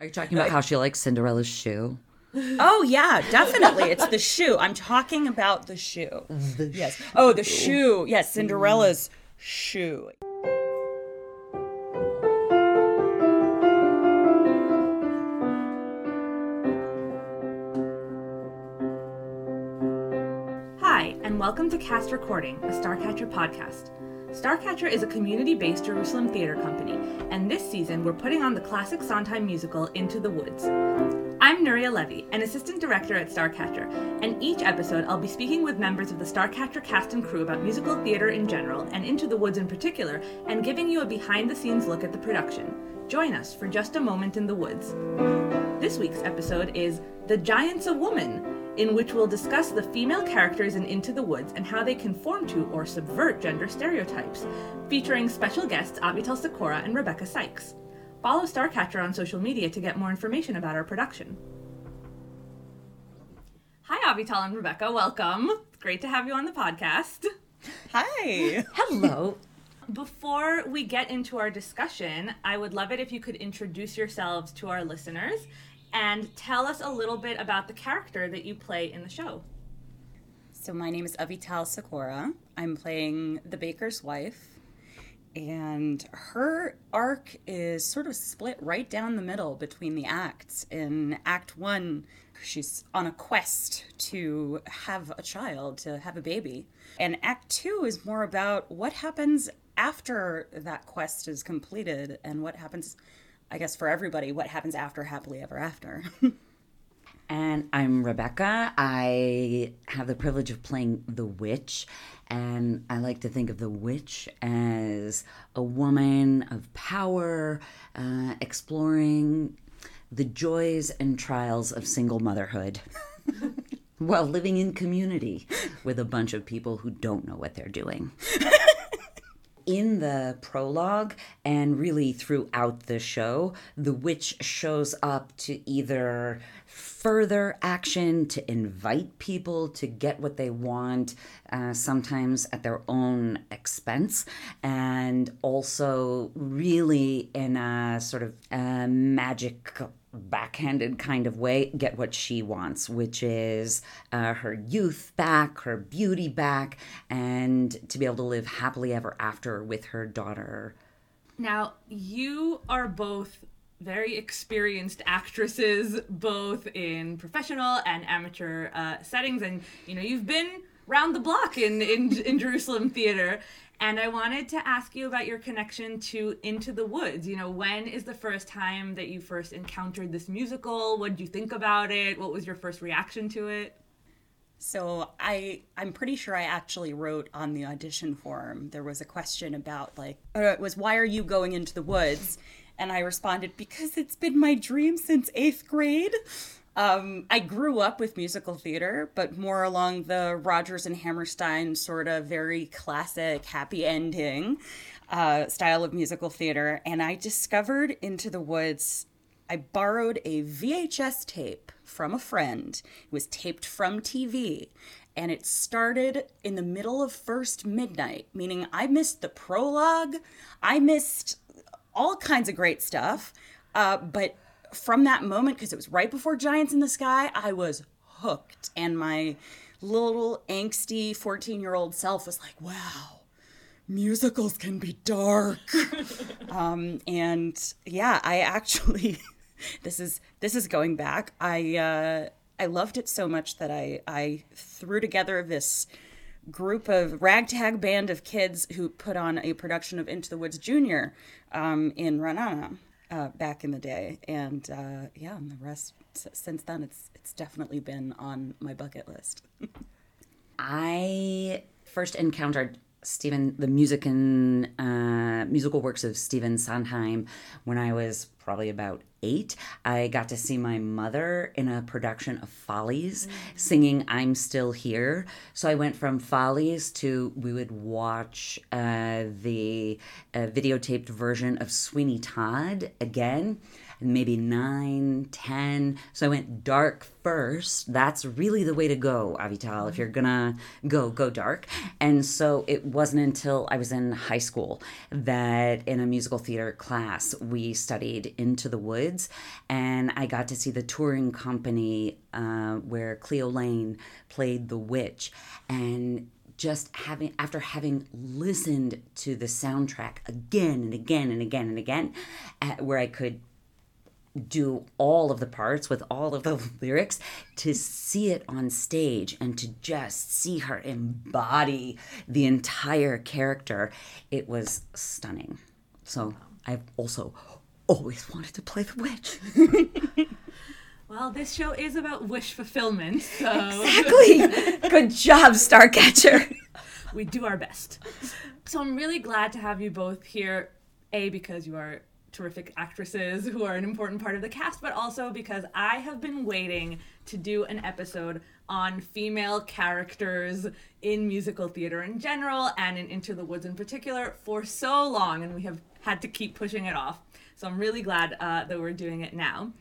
Are you talking about how she likes Cinderella's shoe? Oh yeah, definitely. It's the shoe. I'm talking about the shoe. yes. Oh, the shoe. Yes, Cinderella's shoe. Hi, and welcome to Cast Recording, a Starcatcher podcast. Starcatcher is a community based Jerusalem theater company, and this season we're putting on the classic Sondheim musical Into the Woods. I'm Nuria Levy, an assistant director at Starcatcher, and each episode I'll be speaking with members of the Starcatcher cast and crew about musical theater in general, and Into the Woods in particular, and giving you a behind the scenes look at the production. Join us for just a moment in the woods. This week's episode is The Giant's a Woman, in which we'll discuss the female characters in Into the Woods and how they conform to or subvert gender stereotypes, featuring special guests Avital Sakura and Rebecca Sykes. Follow Starcatcher on social media to get more information about our production. Hi, Avital and Rebecca. Welcome. It's great to have you on the podcast. Hi. Hello. Before we get into our discussion, I would love it if you could introduce yourselves to our listeners and tell us a little bit about the character that you play in the show. So my name is Avital Sakura. I'm playing the baker's wife, and her arc is sort of split right down the middle between the acts. In Act One, she's on a quest to have a child, to have a baby, and Act Two is more about what happens after that quest is completed and what happens I guess for everybody, what happens after happily ever after. and I'm Rebecca. I have the privilege of playing the witch, and I like to think of the witch as a woman of power, uh, exploring the joys and trials of single motherhood. while living in community with a bunch of people who don't know what they're doing in the prologue and really throughout the show, the witch shows up to either further action, to invite people to get what they want, uh, sometimes at their own expense, and also really in a sort of uh, magic backhanded kind of way get what she wants, which is uh, her youth back, her beauty back, and to be able to live happily ever after with her daughter. Now, you are both very experienced actresses, both in professional and amateur uh, settings, and you know you've been round the block in in, in Jerusalem theater. And I wanted to ask you about your connection to Into the Woods. You know, when is the first time that you first encountered this musical? What did you think about it? What was your first reaction to it? So I I'm pretty sure I actually wrote on the audition form. There was a question about like uh, it was why are you going into the woods? And I responded because it's been my dream since 8th grade. Um, I grew up with musical theater, but more along the Rodgers and Hammerstein sort of very classic happy ending uh, style of musical theater. And I discovered Into the Woods. I borrowed a VHS tape from a friend. It was taped from TV. And it started in the middle of first midnight, meaning I missed the prologue. I missed all kinds of great stuff. Uh, but from that moment, because it was right before Giants in the Sky, I was hooked. And my little angsty 14 year old self was like, wow, musicals can be dark. um, and yeah, I actually, this is, this is going back. I, uh, I loved it so much that I, I threw together this group of ragtag band of kids who put on a production of Into the Woods Junior um, in Ra'anana uh, back in the day, and uh, yeah, and the rest since then it's it's definitely been on my bucket list. I first encountered Stephen, the music and uh, musical works of Stephen Sondheim when I was probably about eight. I got to see my mother in a production of Follies mm-hmm. singing I'm Still Here. So I went from Follies to we would watch uh, the uh, videotaped version of Sweeney Todd again. Maybe nine, ten. So I went dark first. That's really the way to go, Avital. If you're gonna go, go dark. And so it wasn't until I was in high school that in a musical theater class we studied Into the Woods, and I got to see the touring company uh, where Cleo Laine played the witch, and just having after having listened to the soundtrack again and again and again and again where i could do all of the parts with all of the lyrics to see it on stage and to just see her embody the entire character it was stunning so i've also always wanted to play the witch Well, this show is about wish fulfillment, so exactly good job starcatcher we do our best. So I'm really glad to have you both here. A because you are terrific actresses who are an important part of the cast, but also because I have been waiting to do an episode on female characters in musical theater in general and in Into the Woods in particular for so long, and we have had to keep pushing it off. So I'm really glad uh, that we're doing it now.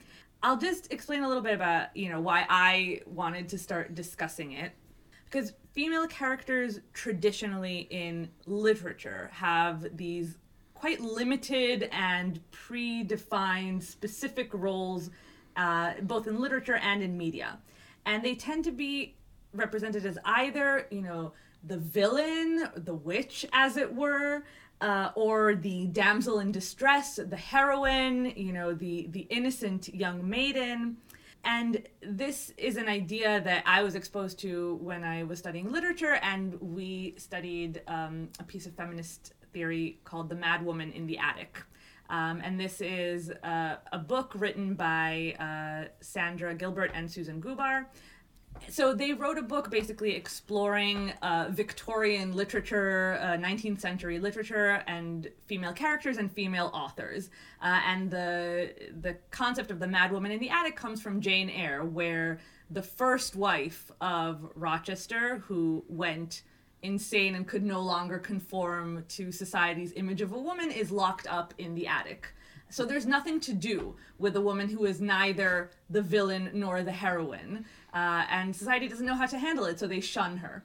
I'll just explain a little bit about, you know, why I wanted to start discussing it. Because female characters traditionally in literature have these quite limited and predefined specific roles, uh, both in literature and in media. And they tend to be represented as either, you know, the villain, the witch, as it were, uh, or the damsel in distress, the heroine, you know, the the innocent young maiden. And this is an idea that I was exposed to when I was studying literature, and we studied um, a piece of feminist theory called The Mad Woman in the Attic. Um, and this is uh, a book written by uh, Sandra Gilbert and Susan Gubar so they wrote a book basically exploring uh, Victorian literature, uh, 19th century literature, and female characters and female authors. Uh, and the the concept of the mad woman in the attic comes from Jane Eyre, where the first wife of Rochester, who went insane and could no longer conform to society's image of a woman, is locked up in the attic. So there's nothing to do with a woman who is neither the villain nor the heroine uh, and society doesn't know how to handle it, so they shun her.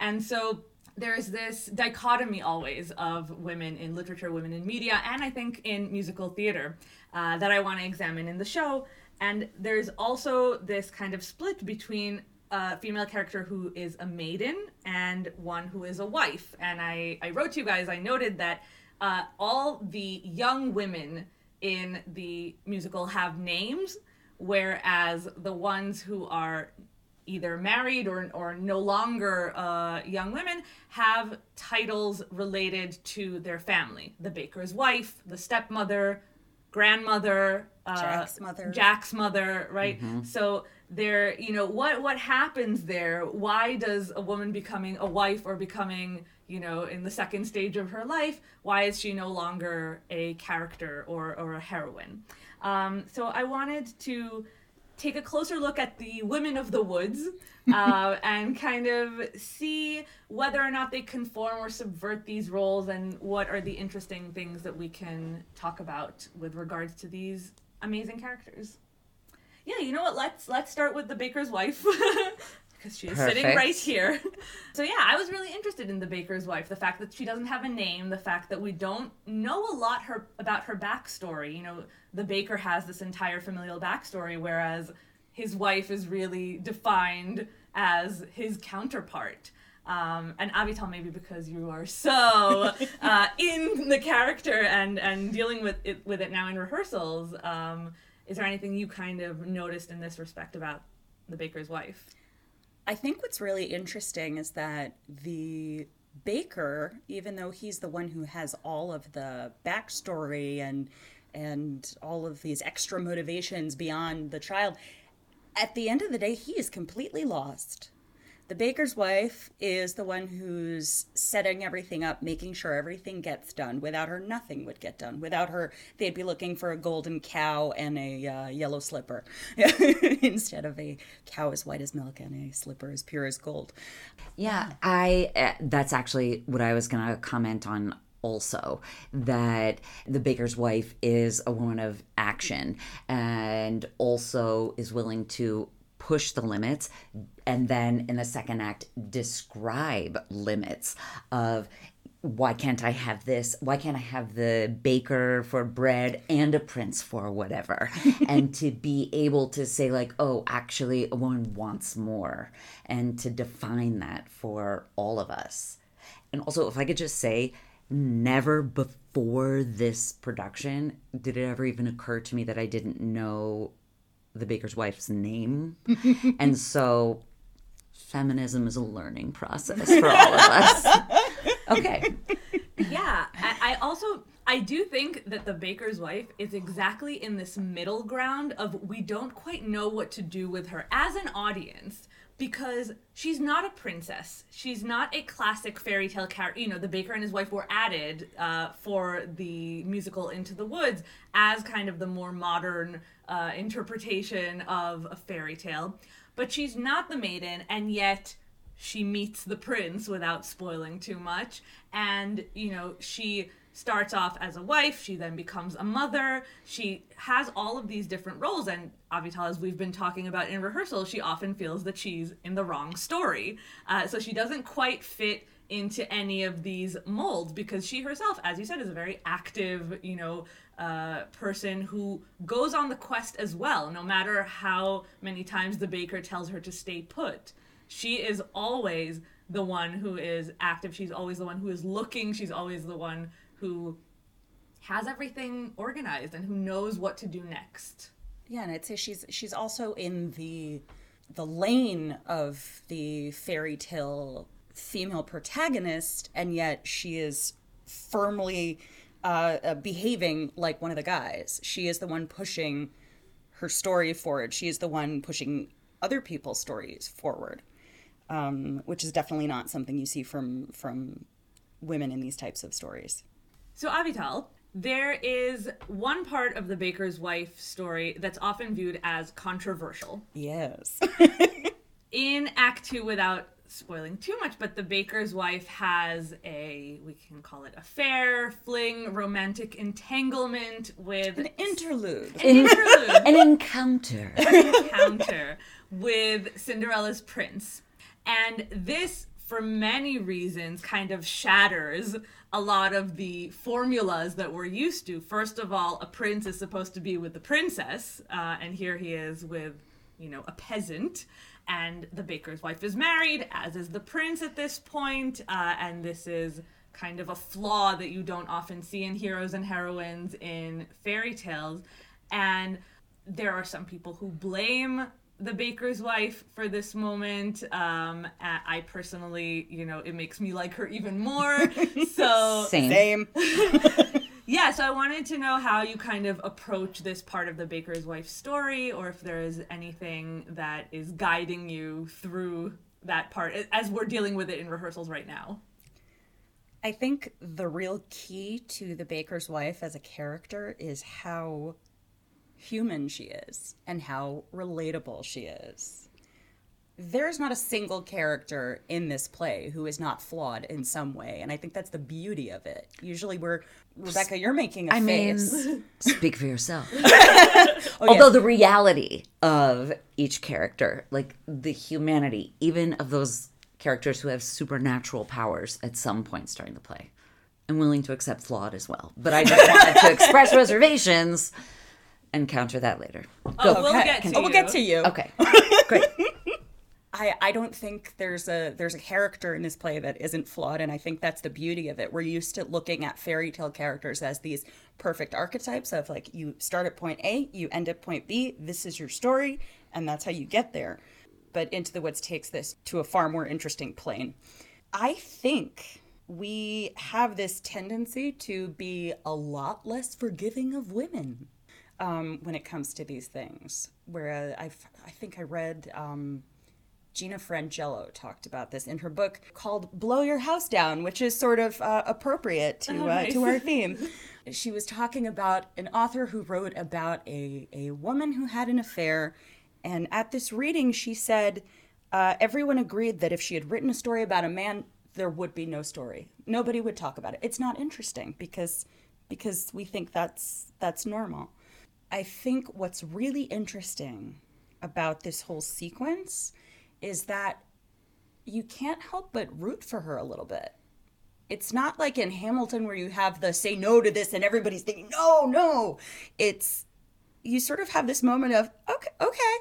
And so there's this dichotomy always of women in literature, women in media, and I think in musical theater uh, that I want to examine in the show. And there's also this kind of split between a female character who is a maiden and one who is a wife. And I, I wrote to you guys, I noted that uh, all the young women in the musical have names whereas the ones who are either married or, or no longer uh, young women have titles related to their family the baker's wife the stepmother grandmother uh, jack's mother jack's mother right mm-hmm. so there you know what what happens there why does a woman becoming a wife or becoming you know in the second stage of her life why is she no longer a character or, or a heroine um, so I wanted to take a closer look at the women of the woods uh, and kind of see whether or not they conform or subvert these roles and what are the interesting things that we can talk about with regards to these amazing characters. Yeah, you know what? Let's let's start with the baker's wife. because she's Perfect. sitting right here. so yeah, I was really interested in the baker's wife. The fact that she doesn't have a name, the fact that we don't know a lot her about her backstory. You know, the baker has this entire familial backstory, whereas his wife is really defined as his counterpart. Um, and Avital, maybe because you are so uh, in the character and and dealing with it with it now in rehearsals, um, is there anything you kind of noticed in this respect about the baker's wife? I think what's really interesting is that the baker, even though he's the one who has all of the backstory and and all of these extra motivations beyond the child, at the end of the day, he is completely lost. The baker's wife is the one who's setting everything up, making sure everything gets done. Without her, nothing would get done. Without her, they'd be looking for a golden cow and a uh, yellow slipper instead of a cow as white as milk and a slipper as pure as gold. Yeah, I. Uh, that's actually what I was going to comment on also that the baker's wife is a woman of action and also is willing to push the limits and then in the second act describe limits of why can't I have this? Why can't I have the baker for bread and a prince for whatever? and to be able to say, like, oh, actually, a woman wants more, and to define that for all of us. And also, if I could just say, never before this production did it ever even occur to me that I didn't know the baker's wife's name. and so, feminism is a learning process for all of us. Okay. yeah I, I also i do think that the baker's wife is exactly in this middle ground of we don't quite know what to do with her as an audience because she's not a princess. She's not a classic fairy tale character you know the baker and his wife were added uh, for the musical into the woods as kind of the more modern uh, interpretation of a fairy tale. But she's not the maiden and yet she meets the prince without spoiling too much. And you know she starts off as a wife she then becomes a mother she has all of these different roles and avital as we've been talking about in rehearsal she often feels that she's in the wrong story uh, so she doesn't quite fit into any of these molds because she herself as you said is a very active you know uh, person who goes on the quest as well no matter how many times the baker tells her to stay put she is always the one who is active. She's always the one who is looking. She's always the one who has everything organized and who knows what to do next. Yeah, and I'd say she's she's also in the the lane of the fairy tale female protagonist, and yet she is firmly uh, behaving like one of the guys. She is the one pushing her story forward. She is the one pushing other people's stories forward um, which is definitely not something you see from from women in these types of stories. So Avital, there is one part of the baker's wife story that's often viewed as controversial. Yes. in Act Two, without spoiling too much, but the baker's wife has a we can call it affair, fling, romantic entanglement with an interlude, an interlude, an encounter, an encounter with Cinderella's prince. And this, for many reasons, kind of shatters a lot of the formulas that we're used to. First of all, a prince is supposed to be with the princess, uh, and here he is with, you know, a peasant. And the baker's wife is married, as is the prince at this point, uh, and this is kind of a flaw that you don't often see in heroes and heroines in fairy tales. And there are some people who blame the baker's wife for this moment. Um, I personally, you know, it makes me like her even more. So same. Same. yeah, so I wanted to know how you kind of approach this part of the baker's wife story, or if there is anything that is guiding you through that part as we're dealing with it in rehearsals right now. I think the real key to the baker's wife as a character is how human she is and how relatable she is. There's not a single character in this play who is not flawed in some way, and I think that's the beauty of it. Usually, we're Rebecca, you're making a I face. mean, speak for yourself. oh, Although yes. the reality of each character, like the humanity, even of those characters who have supernatural powers at some points during the play, I'm willing to accept flawed as well. But I just wanted to express reservations and counter that later. Oh, Go. we'll get to oh, we'll get to you. Okay, great. I, I don't think there's a there's a character in this play that isn't flawed and I think that's the beauty of it. We're used to looking at fairy tale characters as these perfect archetypes of like you start at point A, you end at point B, this is your story, and that's how you get there. But Into the Woods takes this to a far more interesting plane. I think we have this tendency to be a lot less forgiving of women um, when it comes to these things. Where I, I think I read um, Gina Frangello talked about this in her book called "Blow Your House Down," which is sort of uh, appropriate to oh, nice. uh, to our theme. she was talking about an author who wrote about a a woman who had an affair, and at this reading, she said. Uh, everyone agreed that if she had written a story about a man there would be no story. Nobody would talk about it. It's not interesting because because we think that's that's normal. I think what's really interesting about this whole sequence is that you can't help but root for her a little bit. It's not like in Hamilton where you have the say no to this and everybody's thinking no, no. It's you sort of have this moment of okay, okay,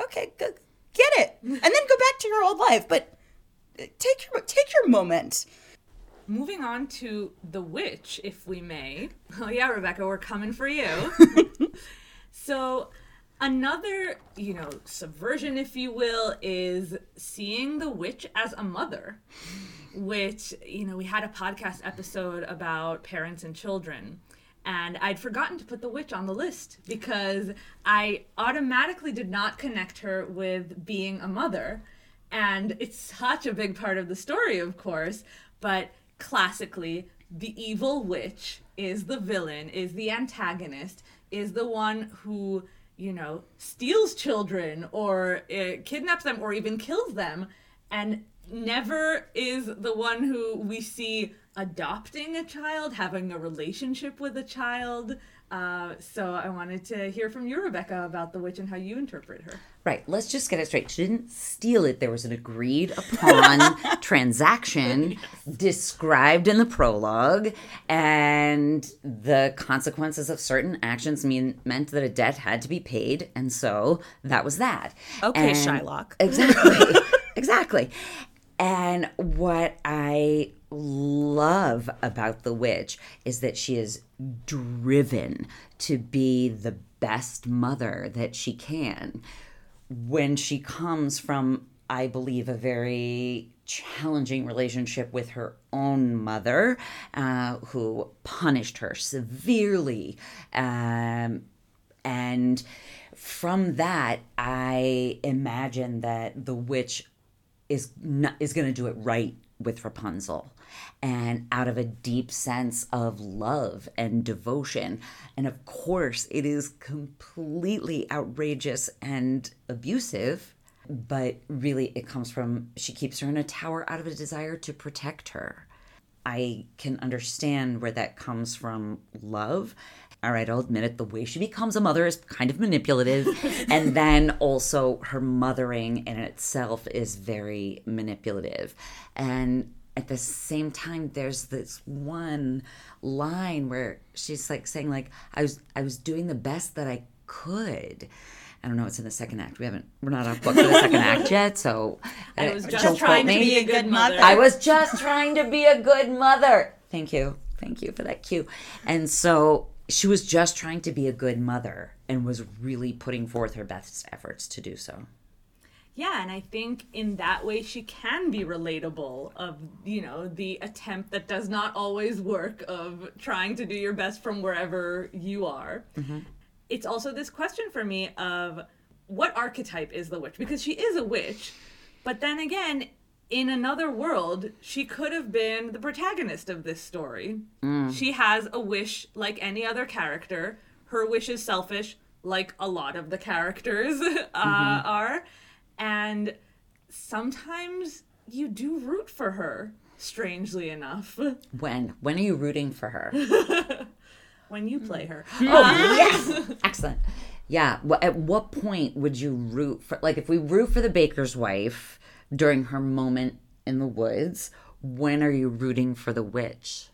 okay, g- get it, and then go back to your old life. But uh, take your take your moment. Moving on to The Witch, if we may. Oh, yeah, Rebecca, we're coming for you. so, another, you know, subversion, if you will, is seeing the witch as a mother, which, you know, we had a podcast episode about parents and children. And I'd forgotten to put the witch on the list because I automatically did not connect her with being a mother. And it's such a big part of the story, of course, but classically, the evil witch is the villain, is the antagonist, is the one who, you know, steals children or uh, kidnaps them or even kills them, and never is the one who we see adopting a child, having a relationship with a child. Uh, so I wanted to hear from you, Rebecca, about the witch and how you interpret her. Right. Let's just get it straight. She didn't steal it. There was an agreed upon transaction described in the prologue, and the consequences of certain actions mean meant that a debt had to be paid, and so that was that. Okay, And- Shylock. Exactly. exactly. And what I love about the witch is that she is driven to be the best mother that she can when she comes from, I believe, a very challenging relationship with her own mother, uh, who punished her severely. Um, and from that, I imagine that the witch is not, is going to do it right with Rapunzel and out of a deep sense of love and devotion. And of course, it is completely outrageous and abusive, but really it comes from she keeps her in a tower out of a desire to protect her. I can understand where that comes from love. All right, I'll admit it. The way she becomes a mother is kind of manipulative. and then also her mothering in itself is very manipulative. And at the same time, there's this one line where she's like saying, like, I was I was doing the best that I could. I don't know. It's in the second act. We haven't. We're not off book for the second act yet. So I was just don't trying to me. be a good mother. I was just trying to be a good mother. Thank you. Thank you for that cue. And so she was just trying to be a good mother and was really putting forth her best efforts to do so. Yeah, and I think in that way she can be relatable of, you know, the attempt that does not always work of trying to do your best from wherever you are. Mm-hmm. It's also this question for me of what archetype is the witch? Because she is a witch, but then again, in another world, she could have been the protagonist of this story. Mm. She has a wish like any other character. Her wish is selfish, like a lot of the characters uh, mm-hmm. are. And sometimes you do root for her, strangely enough, When? When are you rooting for her? when you play her. Hmm. Oh, um, yes. Excellent. Yeah. wh- At what point would you root for, like, if we root for the baker's wife during her moment in the woods, when are you rooting for the witch?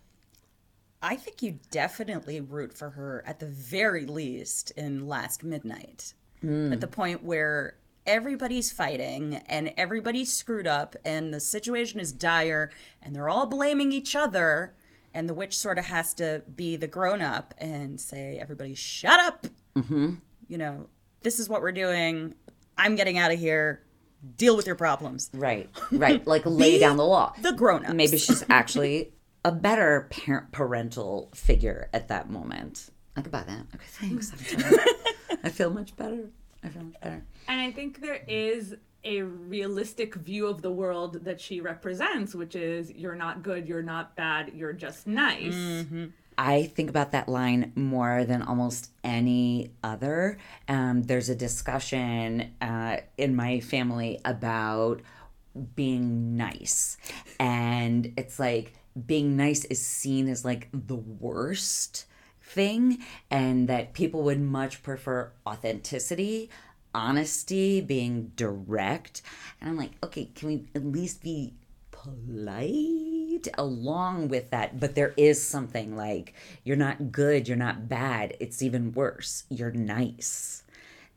I think you definitely root for her at the very least in Last Midnight. Hmm. At the point where everybody's fighting and everybody's screwed up and the situation is dire and they're all blaming each other and the witch sort of has to be the grown up and say everybody shut up. Mm-hmm. You know, this is what we're doing. I'm getting out of here. Deal with your problems. Right, right. Like lay down the law. the grown up Maybe she's actually a better parent parental figure at that moment. I could buy that. Okay, thanks. I feel much better. I feel much better. And I think there is a realistic view of the world that she represents, which is you're not good, you're not bad, you're just nice. I think about that line more than almost any other. Um, there's a discussion uh, in my family about being nice. And it's like being nice is seen as like the worst thing, and that people would much prefer authenticity, honesty, being direct. And I'm like, okay, can we at least be polite along with that? But there is something like you're not good, you're not bad, it's even worse. You're nice.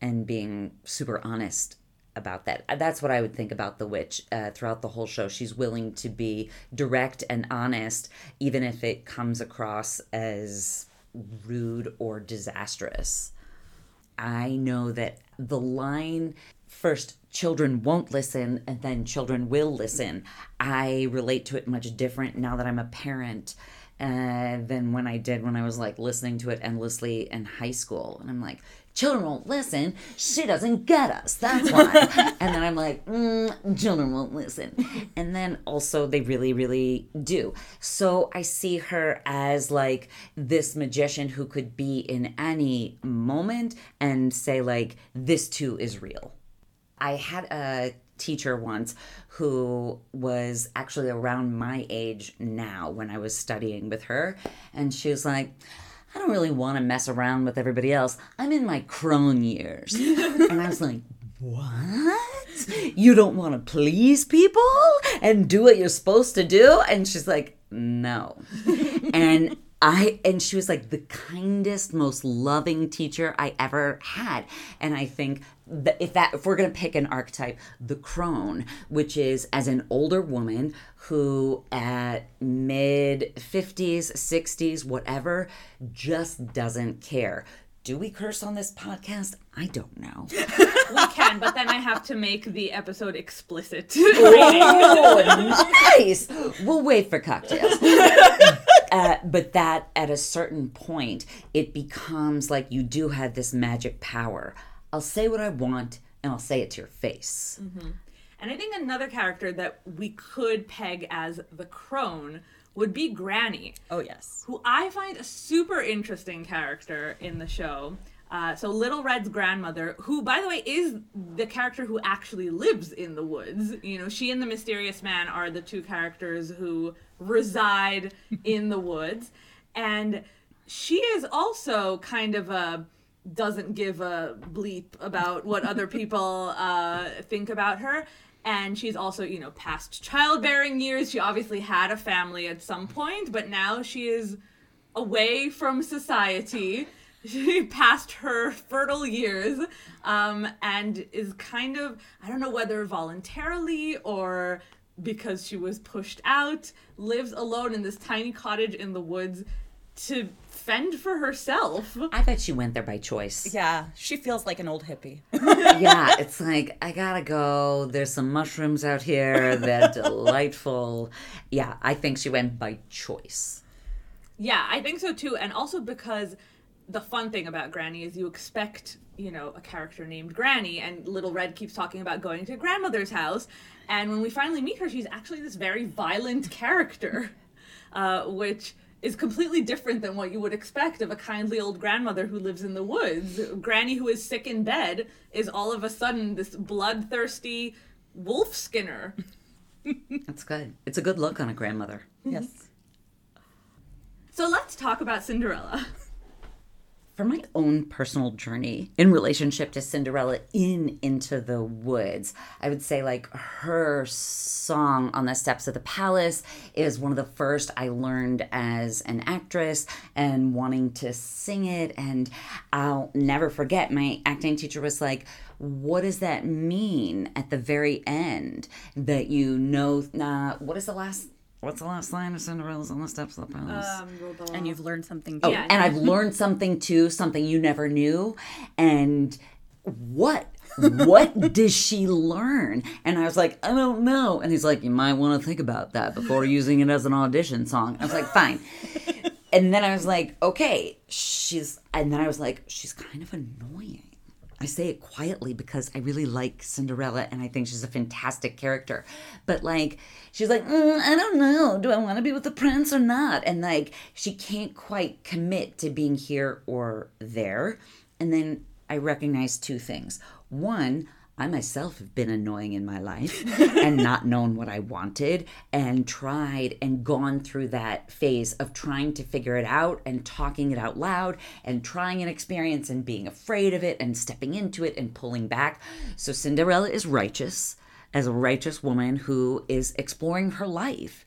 And being super honest about that. That's what I would think about the witch uh, throughout the whole show. She's willing to be direct and honest, even if it comes across as rude or disastrous. I know that the line first children won't listen and then children will listen. I relate to it much different now that I'm a parent uh, than when I did when I was like listening to it endlessly in high school. And I'm like, children won't listen. She doesn't get us. That's why. and then I'm like, mm, children won't listen. And then also they really, really do. So I see her as like this magician who could be in any moment and say like, this too is real. I had a teacher once who was actually around my age now when I was studying with her. And she was like, I don't really want to mess around with everybody else. I'm in my crone years. and I was like, what? You don't want to please people and do what you're supposed to do? And she's like, no. and I and she was like the kindest, most loving teacher I ever had. And I think if that if we're gonna pick an archetype, the crone, which is as an older woman who at mid 50s, 60s, whatever, just doesn't care. Do we curse on this podcast? I don't know. we can, but then I have to make the episode explicit. oh, nice. We'll wait for cocktails. Uh, but that at a certain point, it becomes like you do have this magic power. I'll say what I want and I'll say it to your face. Mm-hmm. And I think another character that we could peg as the crone would be Granny. Oh, yes. Who I find a super interesting character in the show. Uh, so Little Red's grandmother, who by the way is the character who actually lives in the woods. You know, she and the mysterious man are the two characters who reside in the woods, and she is also kind of a doesn't give a bleep about what other people uh, think about her. And she's also, you know, past childbearing years. She obviously had a family at some point, but now she is away from society she passed her fertile years um, and is kind of i don't know whether voluntarily or because she was pushed out lives alone in this tiny cottage in the woods to fend for herself. I bet she went there by choice. Yeah she feels like an old hippie. Yeah it's like i gotta go. There's some mushrooms out here. They're delightful. Yeah i think she went by choice. Yeah i think so too. And also because the fun thing about Granny is you expect, you know, a character named Granny, and Little Red keeps talking about going to grandmother's house. And when we finally meet her, she's actually this very violent character, uh, which is completely different than what you would expect of a kindly old grandmother who lives in the woods. Granny, who is sick in bed, is all of a sudden this bloodthirsty wolf skinner. That's good. It's a good look on a grandmother. Yes. So let's talk about Cinderella. For my own personal journey in relationship to Cinderella in Into the Woods, I would say like her song on the steps of the palace is one of the first I learned as an actress and wanting to sing it. And I'll never forget my acting teacher was like, what does that mean at the very end that you know uh, what is the last What's the last line of Cinderella's on the steps of the palace? Um, and you've learned something. Too. Oh, yeah. and I've learned something too, something you never knew. And what? what does she learn? And I was like, I don't know. And he's like, you might want to think about that before using it as an audition song. I was like, fine. and then I was like, okay, she's. And then I was like, she's kind of annoying. I say it quietly because I really like Cinderella and I think she's a fantastic character. But like, she's like, mm, I don't know, do I want to be with the prince or not? And like, she can't quite commit to being here or there. And then I recognize two things. One, I myself have been annoying in my life and not known what I wanted and tried and gone through that phase of trying to figure it out and talking it out loud and trying an experience and being afraid of it and stepping into it and pulling back. So Cinderella is righteous as a righteous woman who is exploring her life.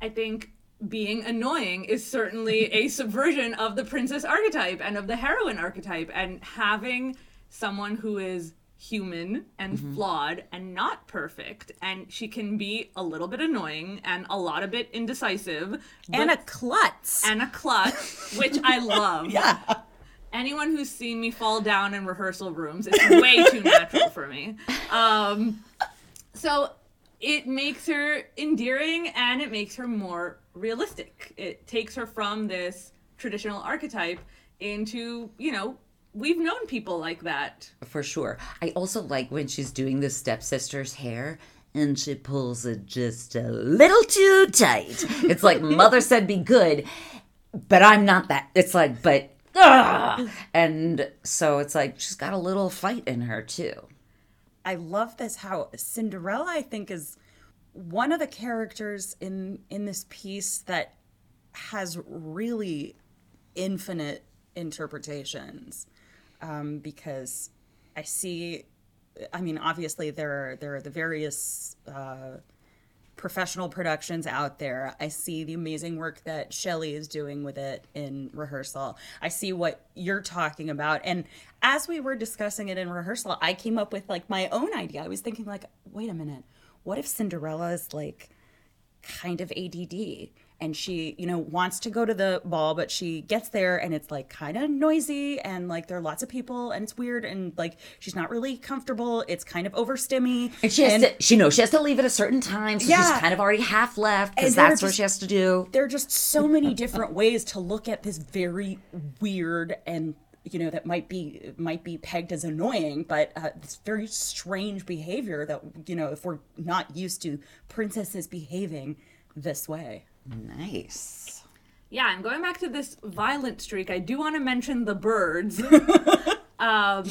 I think being annoying is certainly a subversion of the princess archetype and of the heroine archetype and having someone who is human and Mm-hmm. flawed and not perfect and she can be a little bit annoying and a lot of bit indecisive And a klutz. and a klutz which i love yeah. anyone who's seen me fall down in rehearsal rooms it's way too natural for me um, so it makes her endearing and it makes her more realistic it takes her from this traditional archetype into you know we've known people like that For sure. I also like when she's doing the stepsister's hair and she pulls it just a little too tight. It's like mother said be good, but I'm not that. It's like, but ugh. and so it's like she's got a little fight in her too. I love this how Cinderella I think is one of the characters in in this piece that has really infinite interpretations um, because I see I mean obviously there are there are the various uh, professional productions out there. I see the amazing work that Shelley is doing with it in rehearsal. I see what you're talking about. And as we were discussing it in rehearsal, I came up with like my own idea. I was thinking like, wait a minute. What if Cinderella is like kind of ADD and she, you know, wants to go to the ball, but she gets there and it's like kind of noisy and like there are lots of people and it's weird and like she's not really comfortable. It's kind of overstimmy. And she has to, she knows she has to leave at a certain time, so she's kind of already half left because that's what she has to do. there are just so many different ways to look at this very weird and you know that might be might be pegged as annoying but uh, this very strange behavior that you know if we're not used to princesses behaving this way Nice. Yeah, and going back to this violent streak, I do want to mention the birds. um,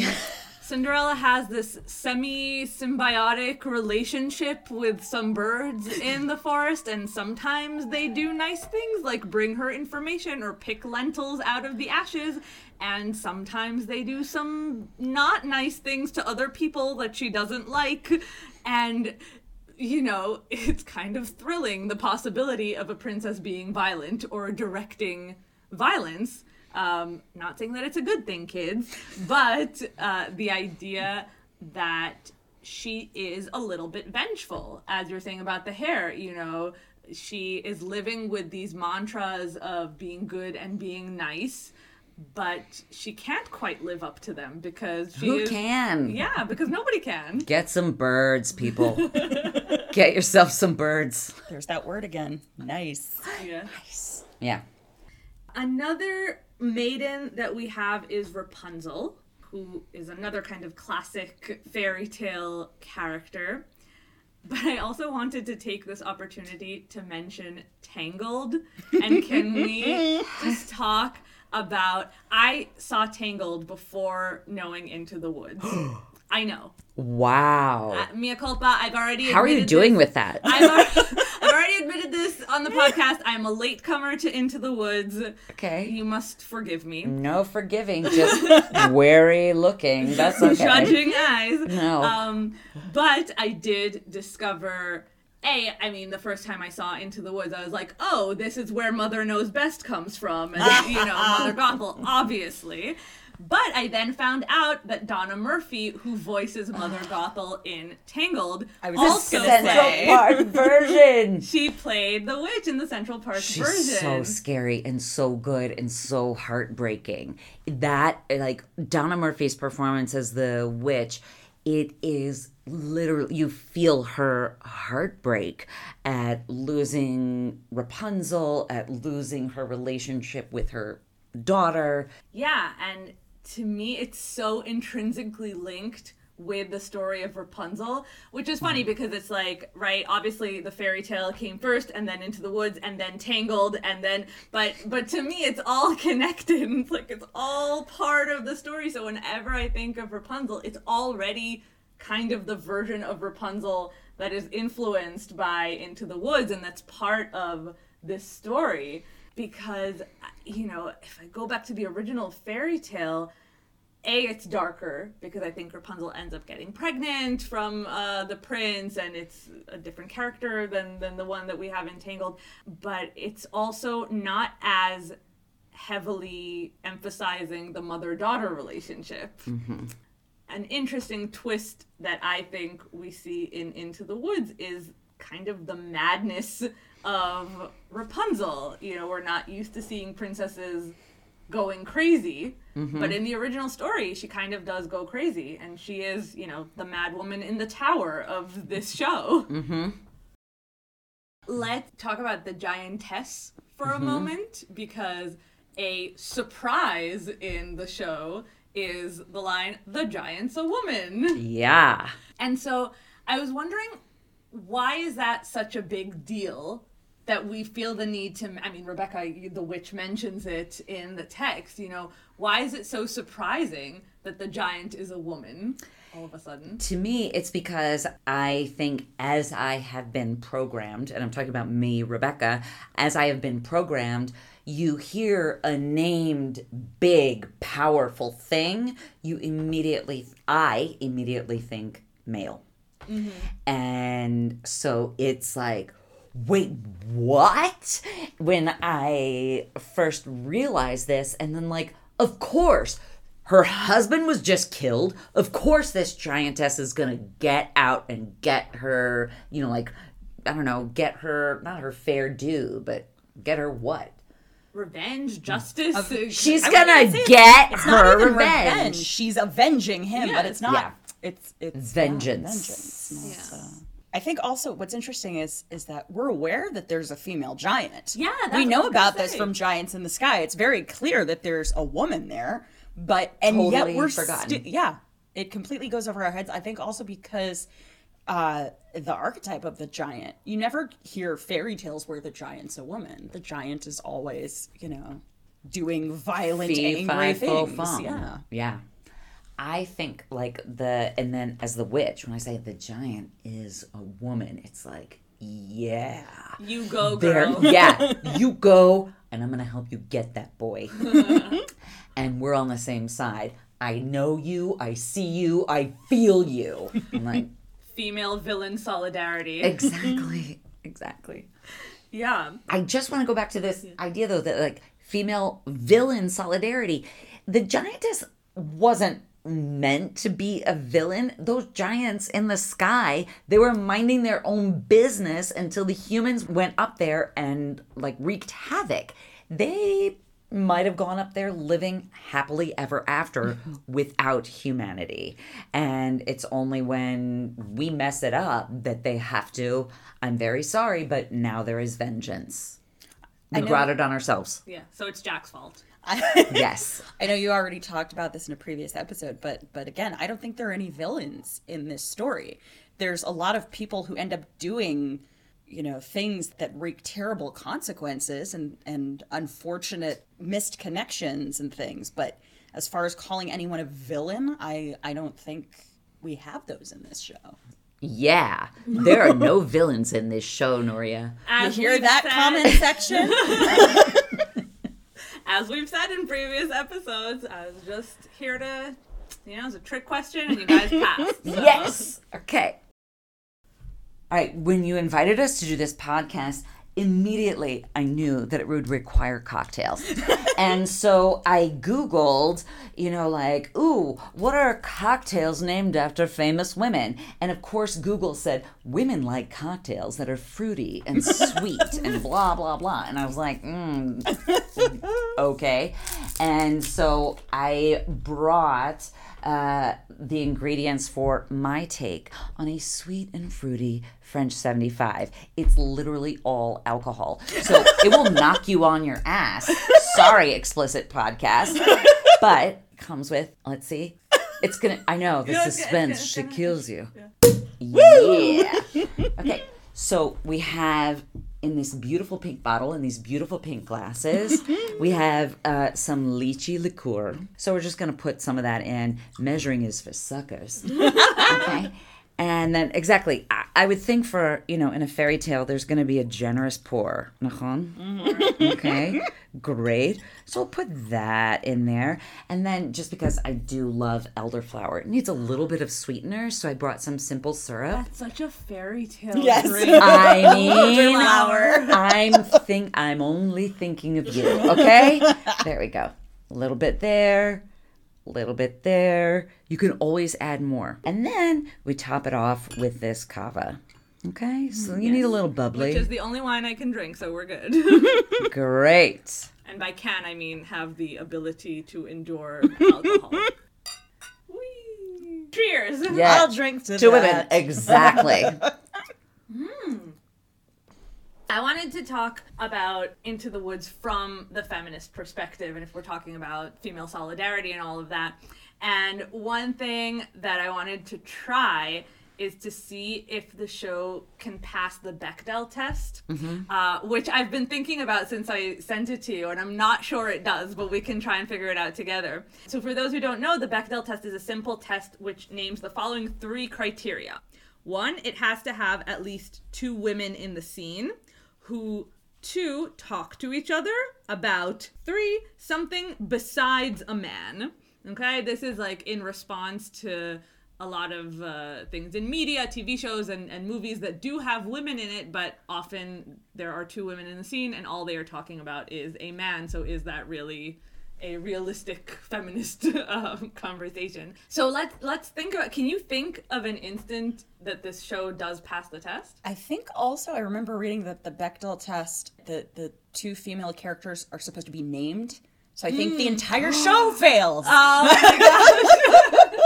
Cinderella has this semi symbiotic relationship with some birds in the forest, and sometimes they do nice things like bring her information or pick lentils out of the ashes, and sometimes they do some not nice things to other people that she doesn't like. And you know, it's kind of thrilling the possibility of a princess being violent or directing violence. Um, not saying that it's a good thing, kids, but uh, the idea that she is a little bit vengeful, as you're saying about the hair, you know, she is living with these mantras of being good and being nice. But she can't quite live up to them because she Who is, can? Yeah, because nobody can. Get some birds, people. Get yourself some birds. there's that word again nice Yeah. Yeah. Another maiden that we have is Rapunzel, who is another kind of classic fairy tale character. But I also wanted to take this opportunity to mention Tangled. And can we just talk about I saw Tangled before knowing Into the Woods. I know. Wow. Uh, Mia culpa, I've already How are you doing this. with that? I've already, I've already admitted this on the podcast. I'm a latecomer to Into the Woods. Okay. You must forgive me. No forgiving, just wary looking. That's okay. Judging eyes. No. Um, but I did discover. A, I mean, the first time I saw Into the Woods, I was like, "Oh, this is where Mother Knows Best comes from," and you know, Mother Gothel, obviously. But I then found out that Donna Murphy, who voices Mother Gothel in Tangled, I was also Central. Park version. she played the witch in the Central Park She's version. so scary and so good and so heartbreaking. That like Donna Murphy's performance as the witch, it is literally you feel her heartbreak at losing Rapunzel, at losing her relationship with her daughter. Yeah, and to me, it's so intrinsically linked with the story of Rapunzel, which is funny mm. because it's like, right, obviously the fairy tale came first and then into the woods and then tangled and then but but to me it's all connected. It's like it's all part of the story. So whenever I think of Rapunzel, it's already kind of the version of Rapunzel that is influenced by Into the Woods and that's part of this story. Because you know, if I go back to the original fairy tale, a it's darker because i think rapunzel ends up getting pregnant from uh, the prince and it's a different character than than the one that we have in Tangled. But it's also not as heavily emphasizing the mother-daughter relationship an interesting twist that i think we see in into the woods is kind of the madness of rapunzel you know we're not used to seeing princesses going crazy. But in the original story, she kind of does go crazy, and she is, you know, the mad woman in the tower of this show. Mm-hmm. Let's talk about the giantess for a moment, because a surprise in the show is the line, "The giant's a woman." Yeah. And so I was wondering why is that such a big deal that we feel the need to I mean Rebecca the witch mentions it in the text, you know, why is it so surprising that the giant is a woman all of a sudden? To me, it's because I think as I have been programmed, and I'm talking about me, Rebecca, as I have been programmed, you hear a named big, powerful thing, you immediately, I immediately think male. Mm-hmm. And so it's like, wait, what? When I first realized this, and then, like, of course, her husband was just killed. Of course, this giantess is gonna get out and get her, you know, like, I don't know, get her, not her fair due, but get her what? Revenge, justice. uh, She's I gonna even say it's- get It's not her even revenge. revenge. She's avenging him, Yeah. but it's not. Yeah. It's it's Vengeance. Yeah, vengeance. not, uh, I think also what's interesting is is that we're aware that there's a female giant. Yeah, that's we know was about this say. from Giants in the Sky. It's very clear that there's a woman there, but and Totally yet we're forgotten. sti- yeah, it completely goes over our heads. I think also because uh the archetype of the giant you never hear fairy tales where the giant's a woman the giant is always you know doing violent Fee, angry things yeah Yeah. I think like the and then as the witch, when I say the giant is a woman, it's like, yeah. You go, There girl. yeah. You go and I'm gonna help you get that boy. and we're on the same side. I know you, I see you, I feel you. I'm like, Female villain solidarity. exactly. Exactly. yeah. I just want to go back to this idea though that like female villain solidarity. The giantess wasn't meant to be a villain. Those giants in the sky, they were minding their own business until the humans went up there and like wreaked havoc. They might have gone up there living happily ever after mm-hmm. without humanity. And it's only when we mess it up that they have to, I'm very sorry, but now there is vengeance. We brought it on ourselves. Yeah. So it's Jack's fault. Yes. I know you already talked about this in a previous episode, but but again, I don't think there are any villains in this story. There's a lot of people who end up doing, you know, things that wreak terrible consequences and and unfortunate missed connections and things. But as far as calling anyone a villain, I I don't think we have those in this show. Yeah. There are no villains in this show, Nuria. You As hear that said- comment section? as we've said in previous episodes, I was just here to, you know, it's a trick question, and you guys passed. so- Yes. Okay. All right. When you invited us to do this podcast, immediately I knew that it would require cocktails. and so I Googled, you know, like, ooh, what are cocktails named after famous women? And of course, Google said, women like cocktails that are fruity and sweet and blah, blah, blah. And I was like, mm, okay. And so I brought uh, the ingredients for my take on a sweet and fruity French 75. It's literally all alcohol. So it will knock you on your ass. Sorry, explicit podcast. But comes with, let's see, It's gonna. I know the Yeah, it's gonna- suspense. it's She gonna- kills you. Yeah. okay. So we have in this beautiful pink bottle in these beautiful pink glasses, we have uh, some lychee liqueur. So we're just gonna put some of that in. Measuring is for suckers. okay. And then exactly, I, I would think for you know in a fairy tale, there's going to be a generous pour. Nachon? Mm-hmm. Okay, great. So I'll put that in there, and then just because I do love elderflower, it needs a little bit of sweetener, so I brought some simple syrup. That's such a fairy tale. Yes. drink. I mean, Elderflower. I'm think I'm only thinking of you. Okay, there we go. A little bit there, a little bit there. You can always add more, and then we top it off with this cava. Okay, so you need a little bubbly. Which is the only wine I can drink, so we're good. Great. and by can, I mean have the ability to endure alcohol. Whee! Cheers! Yeah. I'll drink to Two that. women, exactly. Hmm. I wanted to talk about Into the Woods from the feminist perspective, and if we're talking about female solidarity and all of that. And one thing that I wanted to try is to see if the show can pass the Bechdel test, uh, which I've been thinking about since I sent it to you, and I'm not sure it does, but we can try and figure it out together. So, for those who don't know, the Bechdel test is a simple test which names the following three criteria. One, it has to have at least two women in the scene who two talk to each other about three something besides a man. Okay this is like in response to a lot of uh, things in media tv shows and, and movies that do have women in it but often there are two women in the scene and all they are talking about is a man. So is that really a realistic feminist um, conversation so let's let's think about can you think of an instant that this show does pass the test I think also I remember reading that the Bechdel test, the the two female characters are supposed to be named. So I think the entire show fails. oh my gosh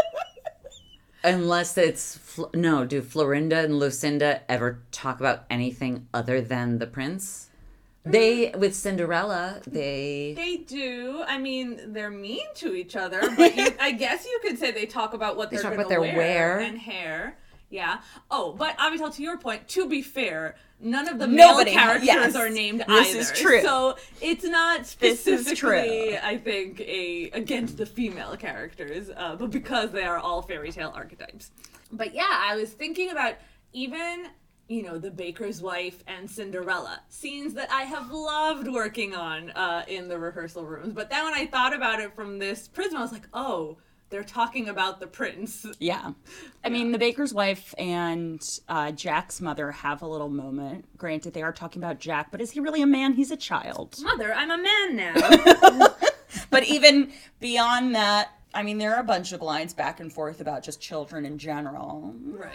Unless it's no, do Florinda and Lucinda ever talk about anything other than the prince? They with Cinderella, they They do. I mean, they're mean to each other, but you, I guess you could say they talk about what they are talk going about to their wear, wear. and hair. Yeah. Oh, but Avital, to your point, to be fair, none of the male characters yes. are named This either. is true. So it's not specifically. I think, a against the female characters, uh, but because they are all fairy tale archetypes. But yeah, I was thinking about even you know, the baker's wife and Cinderella, scenes that I have loved working on uh, in the rehearsal rooms. But then when I thought about it from this prism, I was like, oh, they're talking about the prince. Yeah. I mean, the baker's wife and uh, Jack's mother have a little moment. Granted, they are talking about Jack, but is he really a man? He's a child. Mother, I'm a man now. But even beyond that, I mean, there are a bunch of lines back and forth about just children in general. right.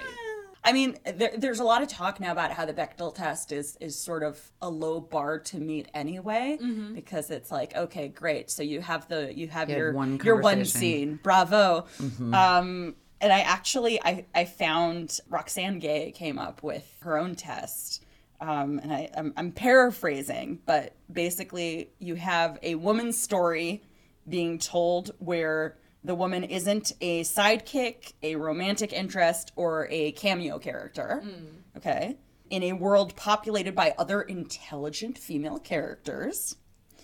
I mean, there, there's a lot of talk now about how the Bechdel test is is sort of a low bar to meet anyway, because it's like, okay, great, so you have the you have You your one your one scene, bravo. Um, and I actually I I found Roxane Gay came up with her own test. Um, and I, I'm, I'm paraphrasing, but basically, you have a woman's story being told where the woman isn't a sidekick, a romantic interest, or a cameo character. Mm. Okay. In a world populated by other intelligent female characters.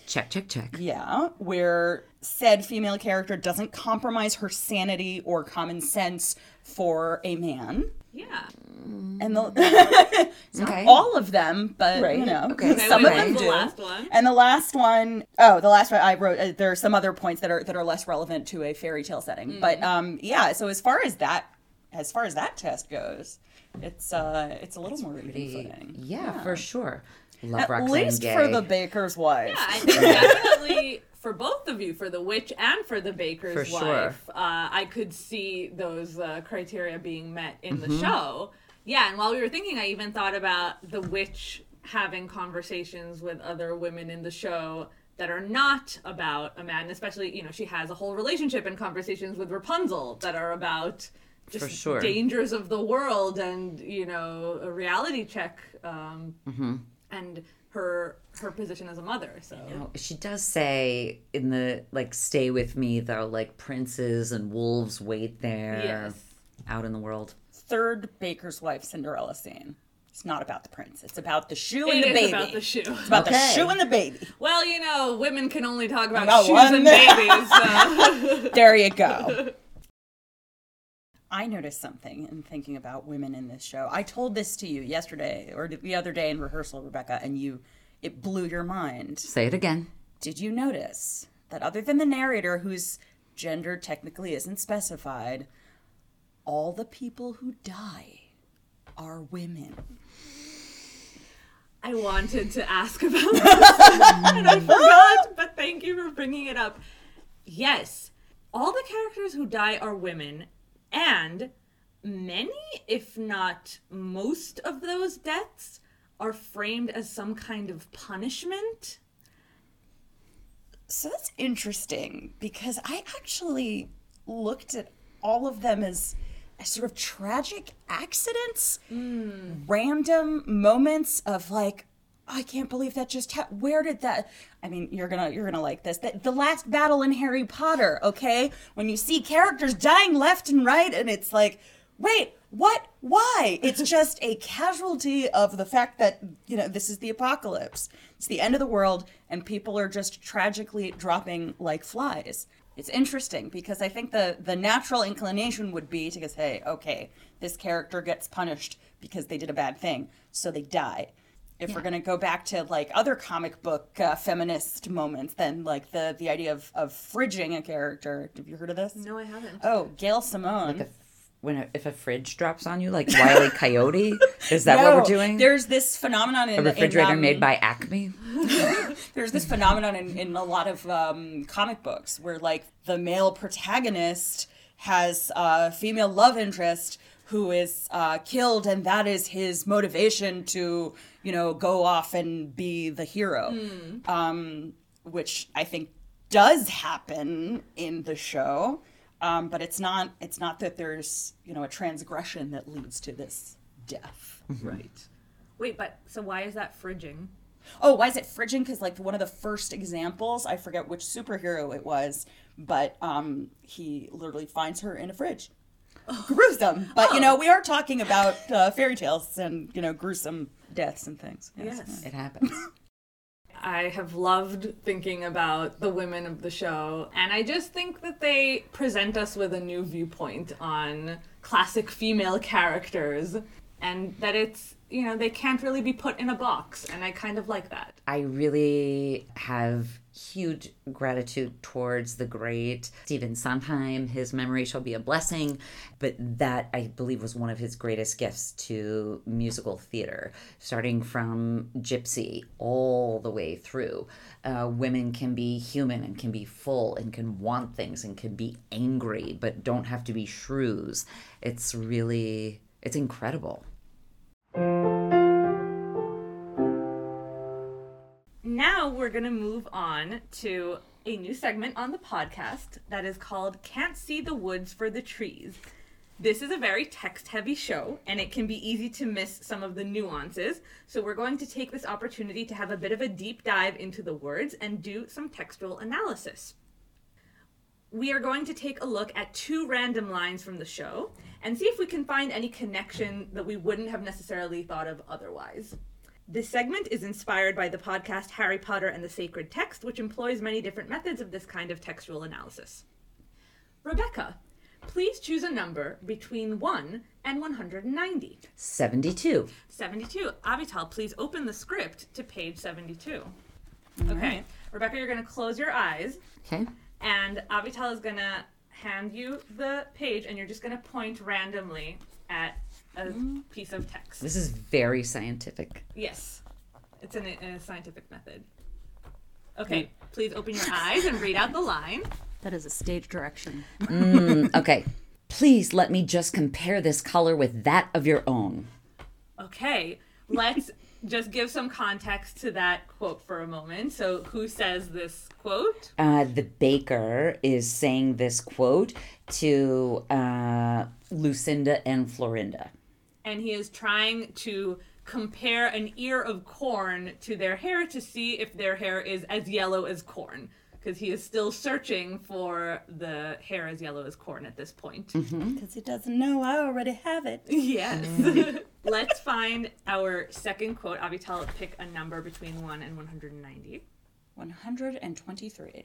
check, check, check. Yeah. Where said female character doesn't compromise her sanity or common sense for a man. Yeah. And the, Okay. all of them, but Right. you know, Okay. Some wait, of them do. the last one? And the last one, oh, the last one I wrote. Uh, there are some other points that are that are less relevant to a fairy tale setting, Mm. but um, yeah. So as far as that, as far as that test goes, it's uh, it's a little more even footing. Yeah, for sure. Love At Roxane least Gay. for the baker's wife. Yeah, I think definitely for both of you, for the witch and for the baker's For sure. wife, uh, I could see those uh, criteria being met in Mm-hmm. the show. Yeah, and while we were thinking, I even thought about the witch having conversations with other women in the show that are not about a man, especially, you know, she has a whole relationship and conversations with Rapunzel that are about just sure. dangers of the world and, you know, a reality check. Um, and her her position as a mother. So Now, she does say in the like stay with me though like princes and wolves wait there Yes. out in the world Third Baker's wife Cinderella scene. It's not about the prince. It's about the shoe and it the is baby. about the shoe. It's about the shoe and the baby. Well, you know, women can only talk about About shoes and babies. So. There you go. I noticed something in thinking about women in this show. I told this to you yesterday or the other day in rehearsal, Rebecca, and you it blew your mind. say it again Did you notice that other than the narrator whose gender technically isn't specified, all the people who die are women? I wanted to ask about this and I forgot, but thank you for bringing it up. Yes, all the characters who die are women, and many, if not most, of those deaths are framed as some kind of punishment. So that's interesting because I actually looked at all of them as, as sort of tragic accidents, mm. random moments of like, I can't believe that just where did that I mean you're gonna you're gonna like this. That the last battle in Harry Potter okay? When you see characters dying left and right and it's like wait what why? It's just a casualty of the fact that you know this is the apocalypse. It's the end of the world and people are just tragically dropping like flies. It's interesting because i think the the natural inclination would be to go hey okay this character gets punished because they did a bad thing so they die if we're going to go back to like other comic book uh, feminist moments then like the the idea of of fridging a character. Have you heard of this? No, I haven't. oh gail simone. When a, if a fridge drops on you like Wiley Coyote? Is that what we're doing? There's this phenomenon in a refrigerator in, um, made by Acme? There's this phenomenon in, in a lot of um, comic books where like the male protagonist has a female love interest who is uh, killed, and that is his motivation to you know go off and be the hero, um, which I think does happen in the show. Um, but it's not it's not that there's you know a transgression that leads to this death. Right. Wait, but so why is that fridging? Oh, why is it fridging? Because like one of the first examples, I forget which superhero it was, but um, he literally finds her in a fridge. Gruesome, but you know we are talking about uh, fairy tales and you know gruesome deaths and things. Yes. it happens I have loved thinking about the women of the show, and I just think that they present us with a new viewpoint on classic female characters, and that it's, you know, they can't really be put in a box, and I kind of like that. I really have huge gratitude towards the great Stephen Sondheim. His memory shall be a blessing, but that I believe was one of his greatest gifts to musical theater, starting from Gypsy all the way through. Uh, women can be human and can be full and can want things and can be angry, but don't have to be shrews. It's really, it's incredible. We're going to move on to a new segment on the podcast that is called Can't See the Woods for the Trees. This is a very text heavy show, and it can be easy to miss some of the nuances. So, we're going to take this opportunity to have a bit of a deep dive into the words and do some textual analysis. We are going to take a look at two random lines from the show and see if we can find any connection that we wouldn't have necessarily thought of otherwise. This segment is inspired by the podcast Harry Potter and the Sacred Text, which employs many different methods of this kind of textual analysis. Rebecca, please choose a number between 1 and 190. 72. 72. Avital, please open the script to page 72. Okay. Rebecca, you're going to close your eyes, Okay. and Avital is going to hand you the page, and you're just going to point randomly at a piece of text. This is very scientific. Yes, it's in a, in a scientific method. Okay, please open your eyes and read out the line. That is a stage direction. Okay. Please let me just compare this color with that of your own. Okay, let's just give some context to that quote for a moment. So, who says this quote? Uh, the baker is saying this quote to uh, Lucinda and Florinda. And he is trying to compare an ear of corn to their hair to see if their hair is as yellow as corn. Because he is still searching for the hair as yellow as corn at this point. Mm-hmm. Because he doesn't know I already have it. Yes. Let's find our second quote. Avital, pick a number between 1 and 190. 123.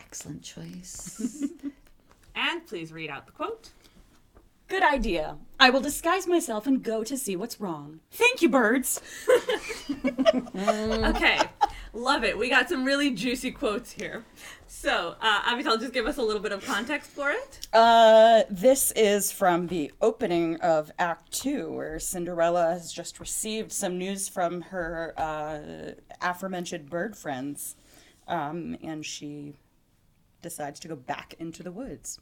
Excellent choice. And please read out the quote. Good idea. I will disguise myself and go to see what's wrong. Thank you, birds. Okay, love it. We got some really juicy quotes here. So, uh, Avital, just give us a little bit of context for it. Uh, this is from the opening of Act Two, where Cinderella has just received some news from her uh, aforementioned bird friends, um, and she decides to go back into the woods.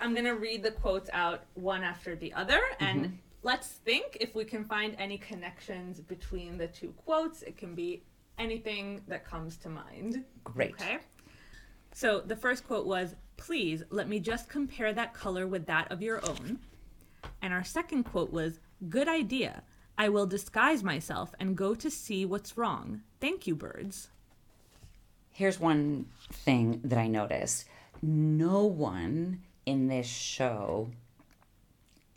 I'm going to read the quotes out one after the other, and mm-hmm. let's think if we can find any connections between the two quotes. It can be anything that comes to mind. Great. Okay. So the first quote was, Please let me just compare that color with that of your own. And our second quote was, Good idea. I will disguise myself and go to see what's wrong. Thank you, birds. Here's one thing that I noticed no one in this show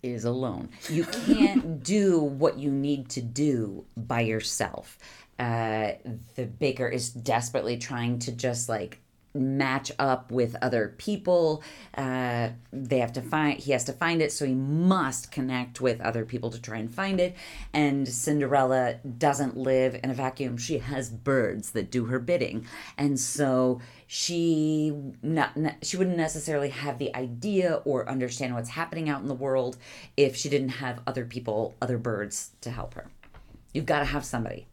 is alone. You can't do what you need to do by yourself. Uh, the baker is desperately trying to just like match up with other people. Uh, they have to find, he has to find it, so he must connect with other people to try and find it. And Cinderella doesn't live in a vacuum. She has birds that do her bidding. And so she not, not she wouldn't necessarily have the idea or understand what's happening out in the world if she didn't have other people, other birds to help her. You've got to have somebody.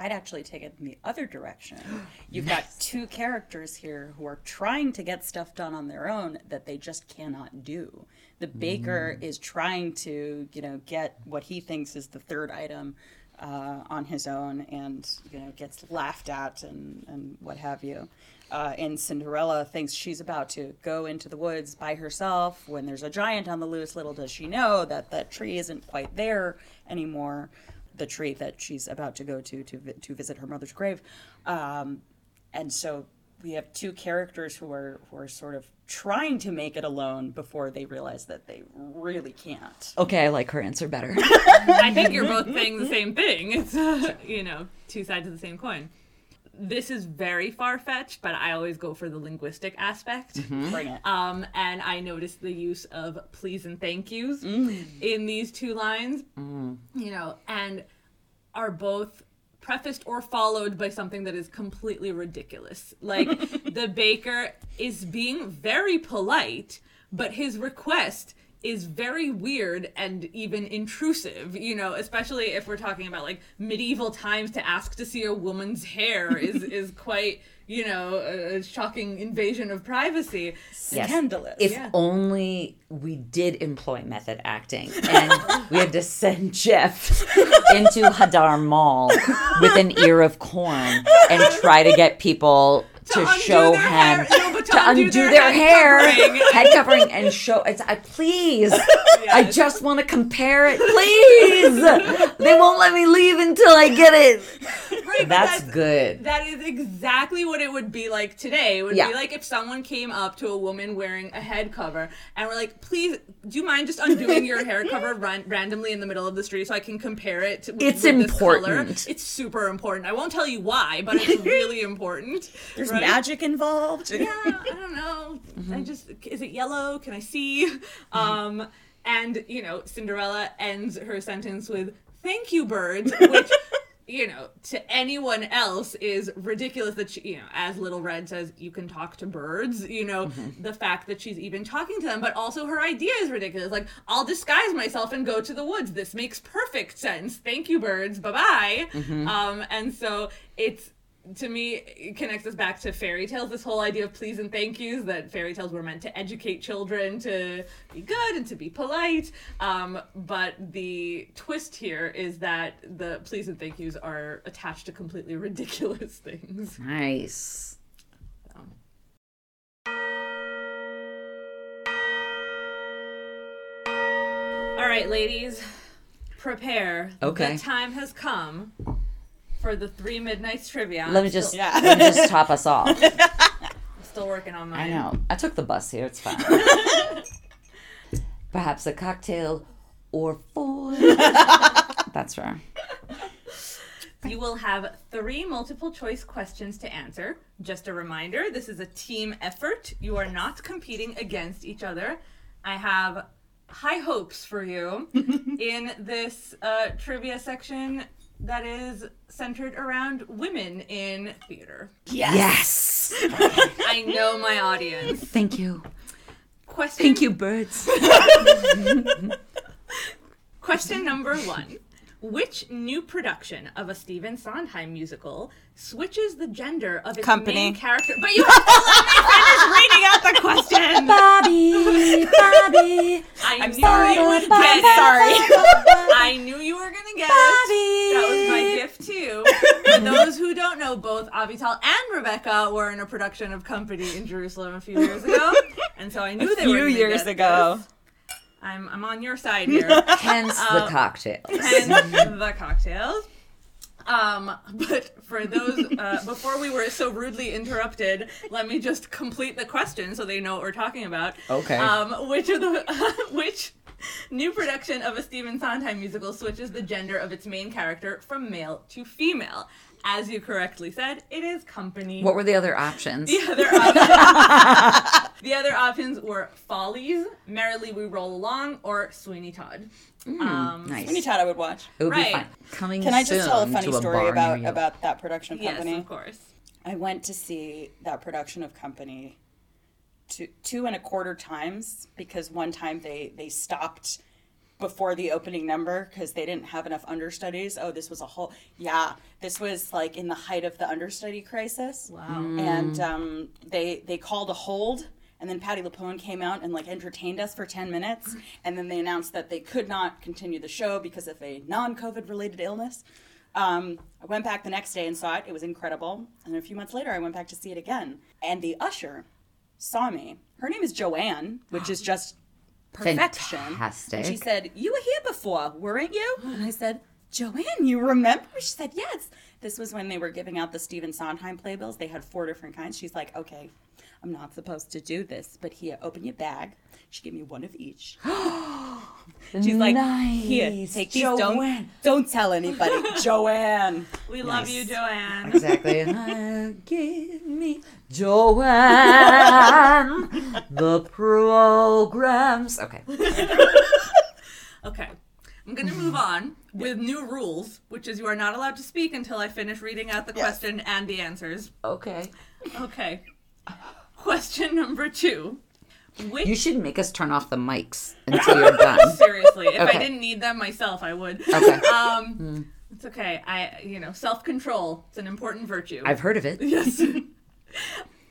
I'd actually take it in the other direction. You've got two characters here who are trying to get stuff done on their own that they just cannot do. The baker is trying to, you know, get what he thinks is the third item uh, on his own, and you know, gets laughed at and and what have you. Uh, and Cinderella thinks she's about to go into the woods by herself when there's a giant on the loose. Little does she know that that tree isn't quite there anymore the tree that she's about to go to to, to visit her mother's grave. Um, and so we have two characters who are who are sort of trying to make it alone before they realize that they really can't. Okay, I like her answer better. I think you're both saying the same thing. It's, uh, you know, two sides of the same coin. This is very far fetched, but I always go for the linguistic aspect. Mm-hmm. Bring it. Um, and I noticed the use of please and thank yous mm. in these two lines, mm. you know, and are both prefaced or followed by something that is completely ridiculous. Like the baker is being very polite, but his request is very weird and even intrusive, you know, especially if we're talking about like medieval times to ask to see a woman's hair is is quite, you know, a, a shocking invasion of privacy. Yes. Scandalous. If Yeah. only we did employ method acting and we had to send Jeff into Hadar Mall with an ear of corn and try to get people to, undo show him hair- no, but to to undo undo their their, head hair, covering. head covering, and show. It's I please. I just want to compare it, please. they won't let me leave until I get it. Right, but That's good. That is exactly what it would be like today. It would Yeah. be like if someone came up to a woman wearing a head cover and were like, "Please, do you mind just undoing your hair cover ran- randomly in the middle of the street so I can compare it?" To, It's with this color?" important. It's super important. I won't tell you why, but it's really important. There's right? magic involved. yeah, I don't know. I just is it yellow? Can I see? Um, and you know, Cinderella ends her sentence with "Thank you, birds," which. You know, to anyone else is ridiculous that she, you know, as Little Red says, you can talk to birds. You know, the fact that she's even talking to them, but also her idea is ridiculous. Like, I'll disguise myself and go to the woods. This makes perfect sense. Thank you, birds. Bye bye. Um, and so it's to me it connects us back to fairy tales this whole idea of please and thank yous that fairy tales were meant to educate children to be good and to be polite um, but the twist here is that the please and thank yous are attached to completely ridiculous things Nice. all right ladies prepare. Okay. The time has come for the three midnights trivia. Let me just Yeah. let me just top us off. I'm still working on mine. I know. I took the bus here. It's fine. Perhaps a cocktail or four. That's fair. You will have three multiple choice questions to answer. Just a reminder this is a team effort. You are not competing against each other. I have high hopes for you in this uh, trivia section that is centered around women in theater. Yes. I know my audience. Thank you. Question, Thank you, birds. question number one. Which new production of a Stephen Sondheim musical switches the gender of its Company. main character? But you have to let me finish reading out the question. Bobby, Bobby. I I'm knew sorry. you would I'm get sorry. I knew you were gonna get it. That was my gift too. For those who don't know, both Avital and Rebecca were in a production of Company in Jerusalem a few years ago, and so I knew A they were A few years get ago. this. I'm I'm on your side here. Hence the cocktail. and the cocktails. Um, but for those, uh, before we were so rudely interrupted, let me just complete the question so they know what we're talking about. Okay. Um, which of the, which new production of a Stephen Sondheim musical switches the gender of its main character from male to female? As you correctly said, it is Company. What were the other options? The other options, the other options were Follies, Merrily We Roll Along, or Sweeney Todd. um, Nice. When you thought I would watch. It would Right. be fun. Coming Can I just tell a funny to a story about about that production yes, company? Yes, of course. I went to see that production of Company two two and a quarter times because one time they they stopped before the opening number because they didn't have enough understudies. Oh, this was a whole yeah. This was like in the height of the understudy crisis. Wow. And um, they they called a hold. And then Patti LuPone came out and like entertained us for 10 minutes. And then they announced that they could not continue the show because of a non COVID related illness. Um, I went back the next day and saw it. It was incredible. And a few months later, I went back to see it again. And the usher saw me. Her name is Joanne, which is just perfection. Fantastic. And she said, You were here before, weren't you? And I said, Joanne, you remember? She said, Yes. This was when they were giving out the Stephen Sondheim playbills. They had four different kinds. She's like, Okay, I'm not supposed to do this, but here, open your bag. She gave me one of each. She's like, Here, take these. Don't, Joanne. don't tell anybody. Joanne. We love Nice. you, Joanne. Exactly. Uh, give me Joanne the programs. Okay. Okay. I'm going to move on with new rules, which is you are not allowed to speak until I finish reading out the Yes. question and the answers. Okay. Okay. Question number two. Which You should make us turn off the mics until you're done. seriously, if I didn't need them myself, I would. Okay. Um, it's okay. I, you know, self control. It's an important virtue. I've heard of it. Yes.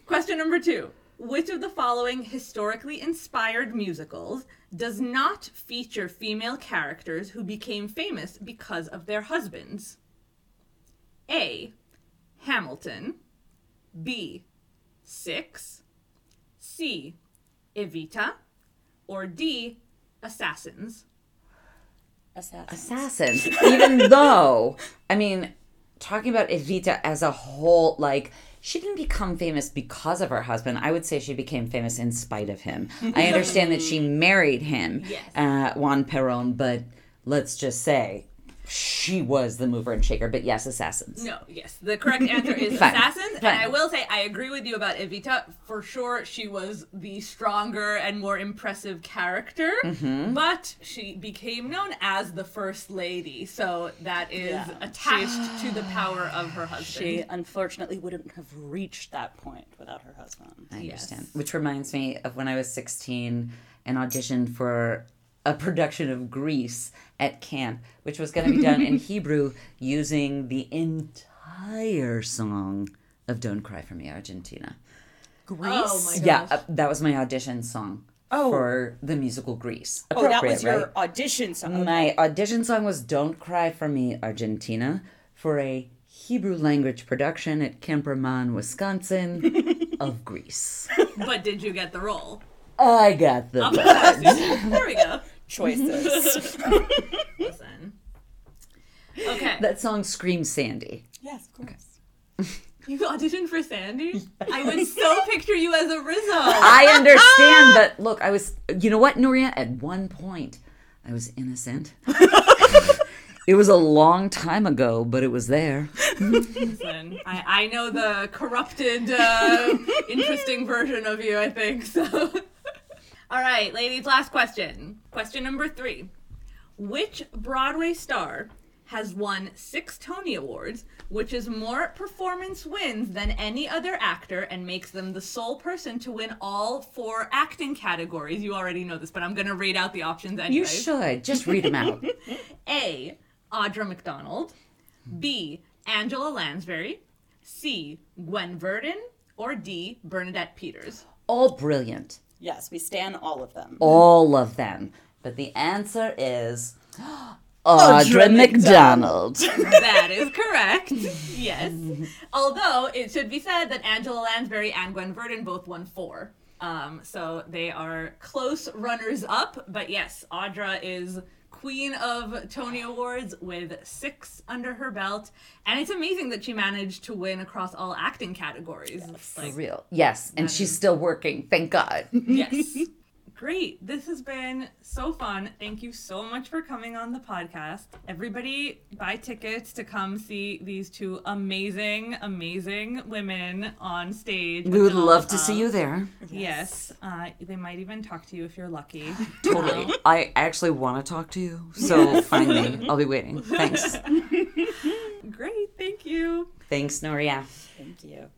Question number two. Which of the following historically inspired musicals does not feature female characters who became famous because of their husbands? A. Hamilton. B. Six. C. Evita. Or D. Assassins. Assassin. Assassins. Even though, I mean, talking about Evita as a whole, like, she didn't become famous because of her husband. I would say she became famous in spite of him. I understand that she married him, Yes. uh, Juan Perón, but let's just say she was the mover and shaker. But yes, assassins. No, yes. The correct answer is Fine. Assassins. And I will say, I agree with you about Evita. For sure, she was the stronger and more impressive character, Mm-hmm. but she became known as the First Lady. So that is Yeah. attached to the power of her husband. She unfortunately wouldn't have reached that point without her husband. I understand. Which reminds me of when I was 16 and auditioned for a production of Grease at camp, which was going to be done in Hebrew using the entire song of Don't Cry for Me, Argentina. Grease. Oh my Yeah, uh, that was my audition song Oh. for the musical Grease. Oh, that was Appropriate, your right? audition song. My audition song was Don't Cry for Me, Argentina, for a Hebrew language production at Kemperman, Wisconsin of Grease. But did you get the role? I got the Of there we go. Choices. Listen. Okay. That song screams Sandy. Yes, of course. You auditioned for Sandy? I would so picture you as a Rizzo. I understand, but look, I was, you know what, Nuria? At one point, I was innocent. it was a long time ago, but it was there. Listen, I, I know the corrupted, uh, interesting version of you, I think. So, all right, ladies, last question. Question number three: Which Broadway star has won six Tony Awards, which is more performance wins than any other actor, and makes them the sole person to win all four acting categories? You already know this, but I'm gonna read out the options anyway. You should just read them out. A. Audra McDonald. B. Angela Lansbury. C. Gwen Verdon. Or D. Bernadette Peters. All brilliant. Yes, we stand all of them. All of them. But the answer is Audra McDonald. That is correct. Yes. Although it should be said that Angela Lansbury and Gwen Verdon both won four. Um, so they are close runners up. But yes, Audra is queen of Tony Awards with six under her belt. And it's amazing that she managed to win across all acting categories. For Like, real. Yes. And she's um, still working. Thank God. Yes. Great. This has been so fun. Thank you so much for coming on the podcast. Everybody buy tickets to come see these two amazing, amazing women on stage. We would love to see you there. Yes. Uh, they might even talk to you if you're lucky. Totally. I actually want to talk to you. So find me. I'll be waiting. Thanks. Great. Thank you. Thanks, Nuria. Thank you.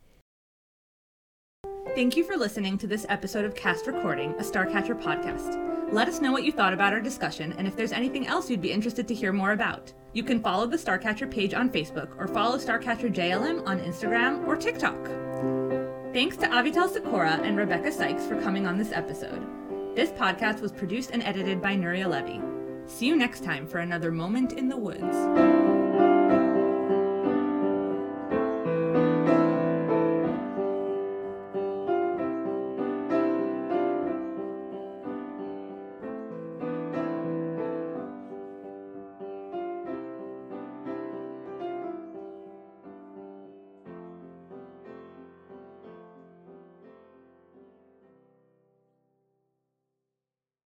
Thank you for listening to this episode of Cast Recording, a Starcatcher podcast. Let us know what you thought about our discussion and if there's anything else you'd be interested to hear more about. You can follow the Starcatcher page on Facebook or follow Starcatcher JLM on Instagram or TikTok. Thanks to Avital Sikora and Rebecca Sykes for coming on this episode. This podcast was produced and edited by Nuria Levy. See you next time for another moment in the woods.